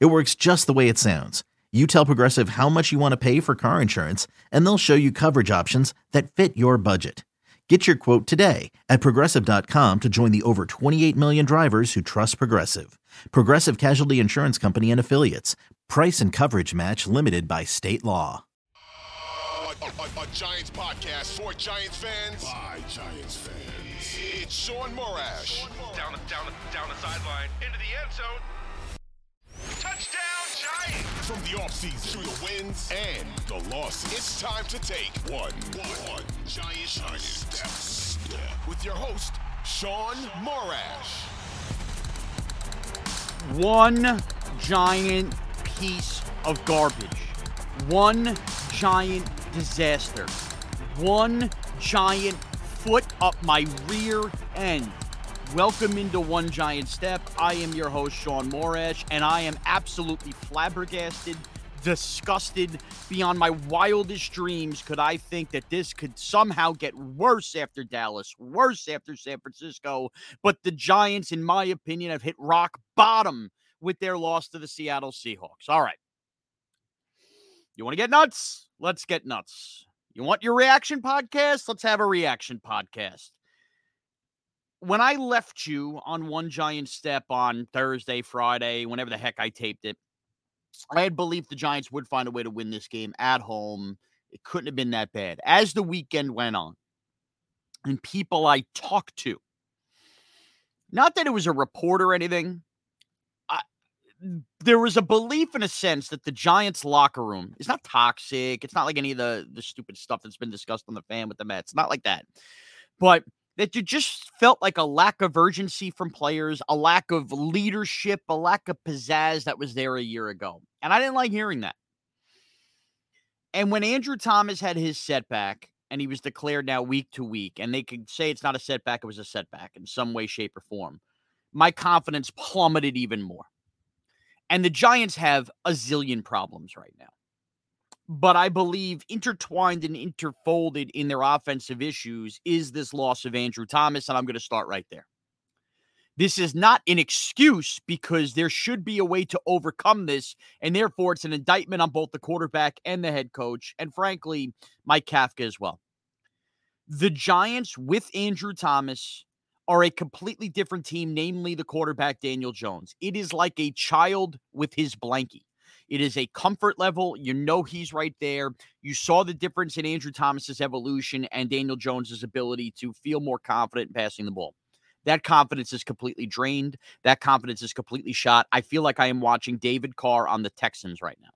It works just the way it sounds. You tell Progressive how much you want to pay for car insurance, and they'll show you coverage options that fit your budget. Get your quote today at progressive.com to join the over 28 million drivers who trust Progressive. Progressive Casualty Insurance Company and Affiliates. Price and coverage match limited by state law. A, a, a Giants podcast for Giants fans by Giants fans. It's Shaun Morash. Down the, down the, down the sideline, into the end zone. From the offseason to the wins and the losses, it's time to take one, one, one Giants, Giants step, step with your host, Shaun Morash. One giant piece of garbage. One giant disaster. One giant foot up my rear end. Welcome into One Giant Step. I am your host, Shaun Morash, and I am absolutely flabbergasted, disgusted, beyond my wildest dreams. Could I think that this could somehow get worse after Dallas, worse after San Francisco? But the Giants, in my opinion, have hit rock bottom with their loss to the Seattle Seahawks. All right. You want to get nuts? Let's get nuts. You want your reaction podcast? Let's have a reaction podcast when I left you on one giant step on Thursday, Friday, whenever the heck I taped it, I had believed the Giants would find a way to win this game at home. It couldn't have been that bad. As the weekend went on, and people I talked to, not that it was a report or anything, I, there was a belief in a sense that the Giants locker room is not toxic. It's not like any of the the stupid stuff that's been discussed on the fan with the Mets. Not like that. But that you just felt like a lack of urgency from players, a lack of leadership, a lack of pizzazz that was there a year ago. And I didn't like hearing that. And when Andrew Thomas had his setback and he was declared now week to week, and they could say it's not a setback, it was a setback in some way, shape, or form, my confidence plummeted even more. And the Giants have a zillion problems right now but I believe intertwined and interfolded in their offensive issues is this loss of Andrew Thomas. And I'm going to start right there. This is not an excuse because there should be a way to overcome this. And therefore, it's an indictment on both the quarterback and the head coach. And frankly, Mike Kafka as well. The Giants with Andrew Thomas are a completely different team, namely the quarterback, Daniel Jones. It is like a child with his blankie. It is a comfort level. You know he's right there. You saw the difference in Andrew Thomas's evolution and Daniel Jones's ability to feel more confident in passing the ball. That confidence is completely drained. That confidence is completely shot. I feel like I am watching David Carr on the Texans right now.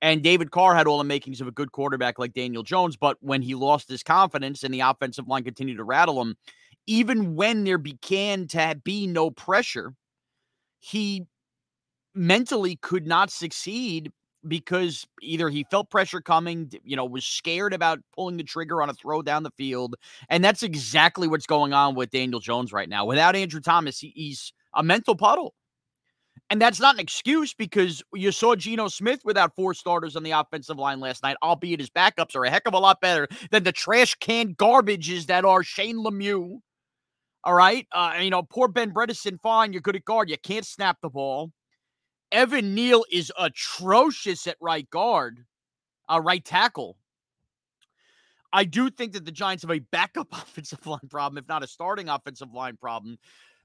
And David Carr had all the makings of a good quarterback like Daniel Jones, but when he lost his confidence and the offensive line continued to rattle him, even when there began to be no pressure, he mentally could not succeed because either he felt pressure coming, you know, was scared about pulling the trigger on a throw down the field. And that's exactly what's going on with Daniel Jones right now. Without Andrew Thomas, he's a mental puddle. And that's not an excuse because you saw Geno Smith without four starters on the offensive line last night, albeit his backups are a heck of a lot better than the trash can garbages that are Shane Lemieux. All right. Uh, you know, poor Ben Bredeson, fine. You're good at guard. You can't snap the ball. Evan Neal is atrocious at right guard, uh, right tackle. I do think that the Giants have a backup offensive line problem, if not a starting offensive line problem.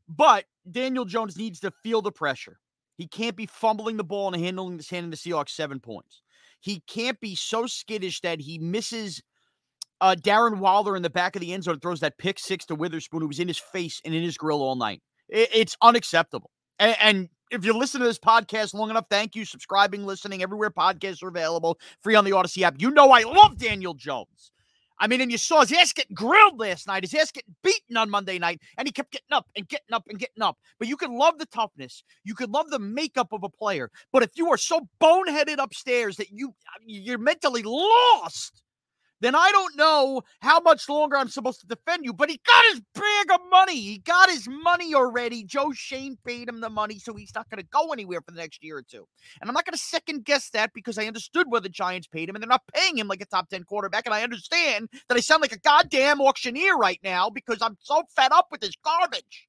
But Daniel Jones needs to feel the pressure. He can't be fumbling the ball and handling this handing the Seahawks seven points. He can't be so skittish that he misses uh, Darren Waller in the back of the end zone throws that pick six to Witherspoon, who was in his face and in his grill all night. It, it's unacceptable. And, and if you listen to this podcast long enough, thank you. Subscribing, listening, everywhere podcasts are available, free on the Audacy app. You know I love Daniel Jones. I mean, and you saw his ass getting grilled last night, his ass getting beaten on Monday night, and he kept getting up and getting up and getting up. But you could love the toughness, you could love the makeup of a player. But if you are so boneheaded upstairs that you you're mentally lost, then I don't know how much longer I'm supposed to defend you. But he got his bag of money. He got his money already. Joe Schoen paid him the money, so he's not going to go anywhere for the next year or two. And I'm not going to second guess that because I understood where the Giants paid him, and they're not paying him like a top 10 quarterback. And I understand that I sound like a goddamn auctioneer right now because I'm so fed up with this garbage.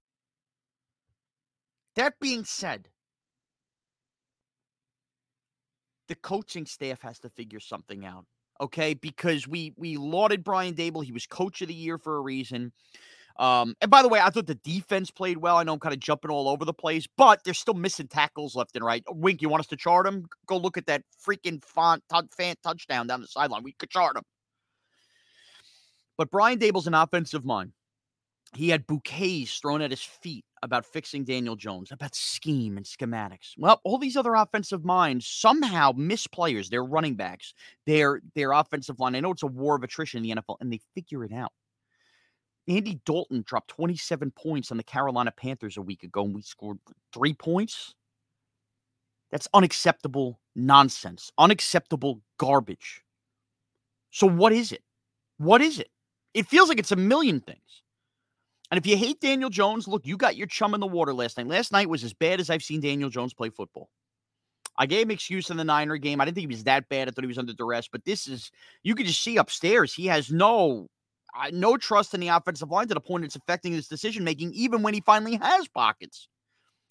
That being said, the coaching staff has to figure something out. Okay, because we we lauded Brian Daboll. He was coach of the year for a reason. Um, and by the way, I thought the defense played well. I know I'm kind of jumping all over the place, but they're still missing tackles left and right. Wink, you want us to chart them? Go look at that freaking font t- fan touchdown down the sideline. We could chart them. But Brian Daboll's an offensive mind. He had bouquets thrown at his feet about fixing Daniel Jones, about scheme and schematics. Well, all these other offensive minds somehow miss players, their running backs, their their offensive line. I know it's a war of attrition in the NFL, and they figure it out. Andy Dalton dropped 27 points on the Carolina Panthers a week ago, and we scored three points. That's unacceptable nonsense, unacceptable garbage. So, what is it? What is it? It feels like it's a million things. And if you hate Daniel Jones, look, you got your chum in the water last night. Last night was as bad as I've seen Daniel Jones play football. I gave him excuse in the Niner game. I didn't think he was that bad. I thought he was under duress, but this is you could just see upstairs. He has no uh, no trust in the offensive line to the point it's affecting his decision making, even when he finally has pockets.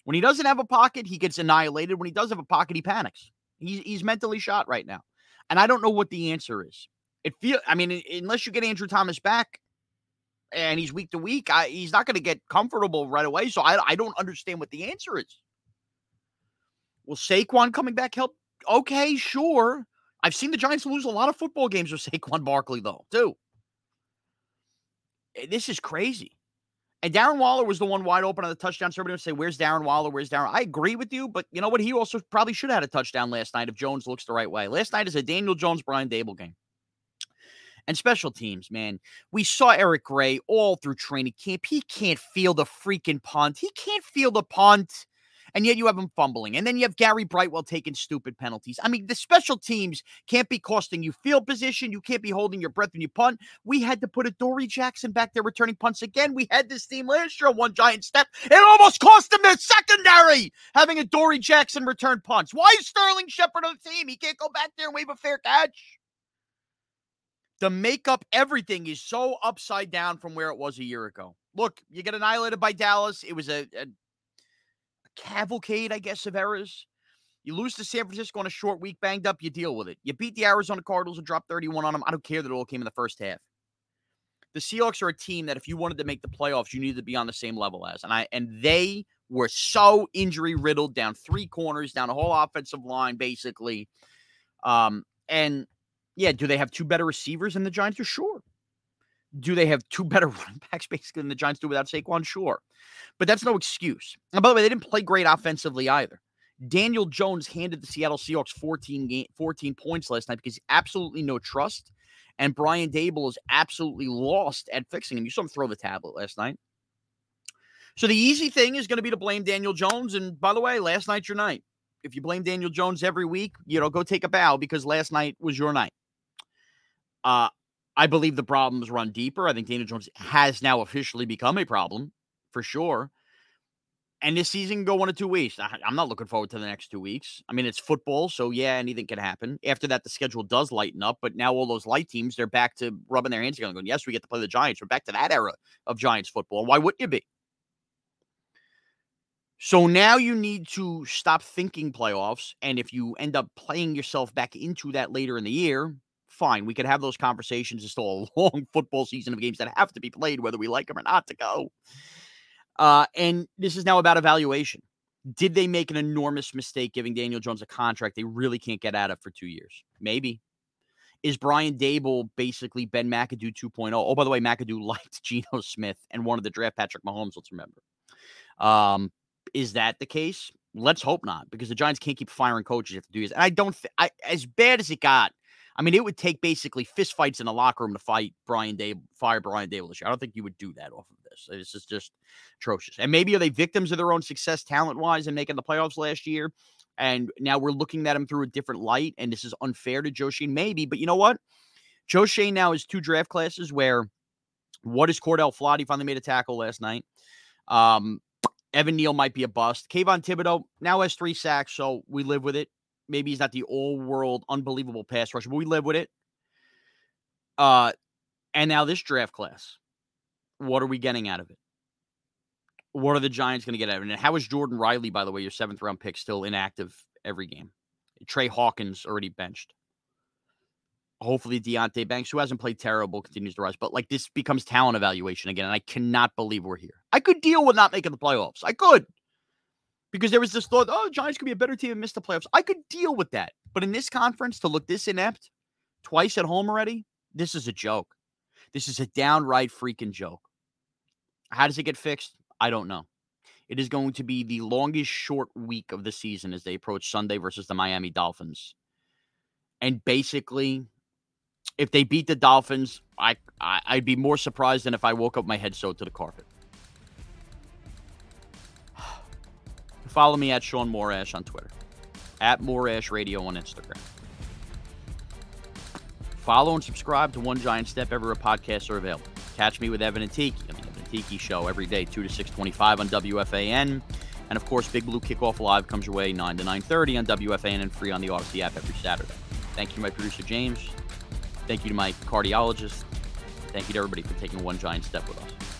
When he doesn't have a pocket, he gets annihilated. When he does have a pocket, he panics. He's he's mentally shot right now, and I don't know what the answer is. It feel I mean, unless you get Andrew Thomas back, and he's week to week, I, he's not going to get comfortable right away. So I, I don't understand what the answer is. Will Saquon coming back help? Okay, sure. I've seen the Giants lose a lot of football games with Saquon Barkley, though, too. Eh, this is crazy. And Darren Waller was the one wide open on the touchdown. So everybody would say, Where's Darren Waller? Where's Darren? I agree with you, but you know what? He also probably should have had a touchdown last night if Jones looks the right way. Last night is a Daniel Jones, Brian Daboll game. And special teams, man. We saw Eric Gray all through training camp. He can't feel the freaking punt. He can't feel the punt. And yet you have him fumbling. And then you have Gary Brightwell taking stupid penalties. I mean, the special teams can't be costing you field position. You can't be holding your breath when you punt. We had to put Adoree' Jackson back there returning punts again. We had this team last year on one giant step. It almost cost them their secondary having Adoree' Jackson return punts. Why is Sterling Shepard on the team? He can't go back there and wave a fair catch the makeup, everything is so upside down from where it was a year ago. Look, you get annihilated by Dallas. It was a, a, a cavalcade, I guess, of errors. You lose to San Francisco on a short week, banged up, you deal with it. You beat the Arizona Cardinals and dropped 31 on them. I don't care that it all came in the first half. The Seahawks are a team that if you wanted to make the playoffs, you needed to be on the same level as. And I and they were so injury riddled down three corners, down a whole offensive line, basically. Um, and yeah, do they have two better receivers than the Giants? Are sure. Do they have two better running backs basically than the Giants do without Saquon? Sure. But that's no excuse. And by the way, they didn't play great offensively either. Daniel Jones handed the Seattle Seahawks 14 game, 14 points last night because absolutely no trust. And Brian Daboll is absolutely lost at fixing him. You saw him throw the tablet last night. So the easy thing is going to be to blame Daniel Jones. And by the way, last night's your night. If you blame Daniel Jones every week, you know, go take a bow because last night was your night. Uh, I believe the problems run deeper. I think Daniel Jones has now officially become a problem for sure. And this season can go one of two ways. I, am not looking forward to the next two weeks. I mean, it's football, so yeah, anything can happen. After that, the schedule does lighten up, but now all those light teams, they're back to rubbing their hands together going, yes, we get to play the Giants. We're back to that era of Giants football. Why wouldn't you be? So now you need to stop thinking playoffs. And if you end up playing yourself back into that later in the year, fine. We could have those conversations. It's still a long football season of games that have to be played, whether we like them or not to go. Uh, and this is now about evaluation. Did they make an enormous mistake giving Daniel Jones a contract they really can't get out of for two years? Maybe. Is Brian Daboll basically Ben McAdoo 2.0? Oh, by the way, McAdoo liked Geno Smith and wanted to draft Patrick Mahomes, let's remember. Um, is that the case? Let's hope not, because the Giants can't keep firing coaches after two years. And I don't, th- I, as bad as it got, I mean, it would take basically fistfights in the locker room to fight Brian Daboll, fire Brian Daboll this year. I don't think you would do that off of this. This is just atrocious. And maybe are they victims of their own success talent wise in making the playoffs last year? And now we're looking at them through a different light. And this is unfair to Joe Schoen, maybe. But you know what? Joe Schoen now has two draft classes where what is Cor'Dale Flott? He finally made a tackle last night. Um, Evan Neal might be a bust. Kayvon Thibodeaux now has three sacks, so we live with it. Maybe he's not the all world unbelievable pass rusher, but we live with it. Uh, and now this draft class, what are we getting out of it? What are the Giants going to get out of it? And how is Jordon Riley, by the way, your seventh round pick, still inactive every game? Trey Hawkins already benched. Hopefully, Deonte Banks, who hasn't played terrible, continues to rise. But like this becomes talent evaluation again. And I cannot believe we're here. I could deal with not making the playoffs. I could because there was this thought, oh, Giants could be a better team and miss the playoffs. I could deal with that. But in this conference, to look this inept twice at home already, this is a joke. This is a downright freaking joke. How does it get fixed? I don't know. It is going to be the longest short week of the season as they approach Sunday versus the Miami Dolphins. And basically, if they beat the Dolphins, I, I would be more surprised than if I woke up my head sewed to the carpet. Follow me at Shaun Morash on Twitter, at Morash Radio on Instagram. Follow and subscribe to One Giant Step everywhere podcasts are available. Catch me with Evan and Tiki on the Evan and Tiki Show every day, 2 to 625 on WFAN. And of course, Big Blue Kickoff Live comes your way 9 to 9.30 on WFAN and free on the Audacy app every Saturday. Thank you to my producer, James. Thank you to my cardiologist. Thank you to everybody for taking one giant step with us.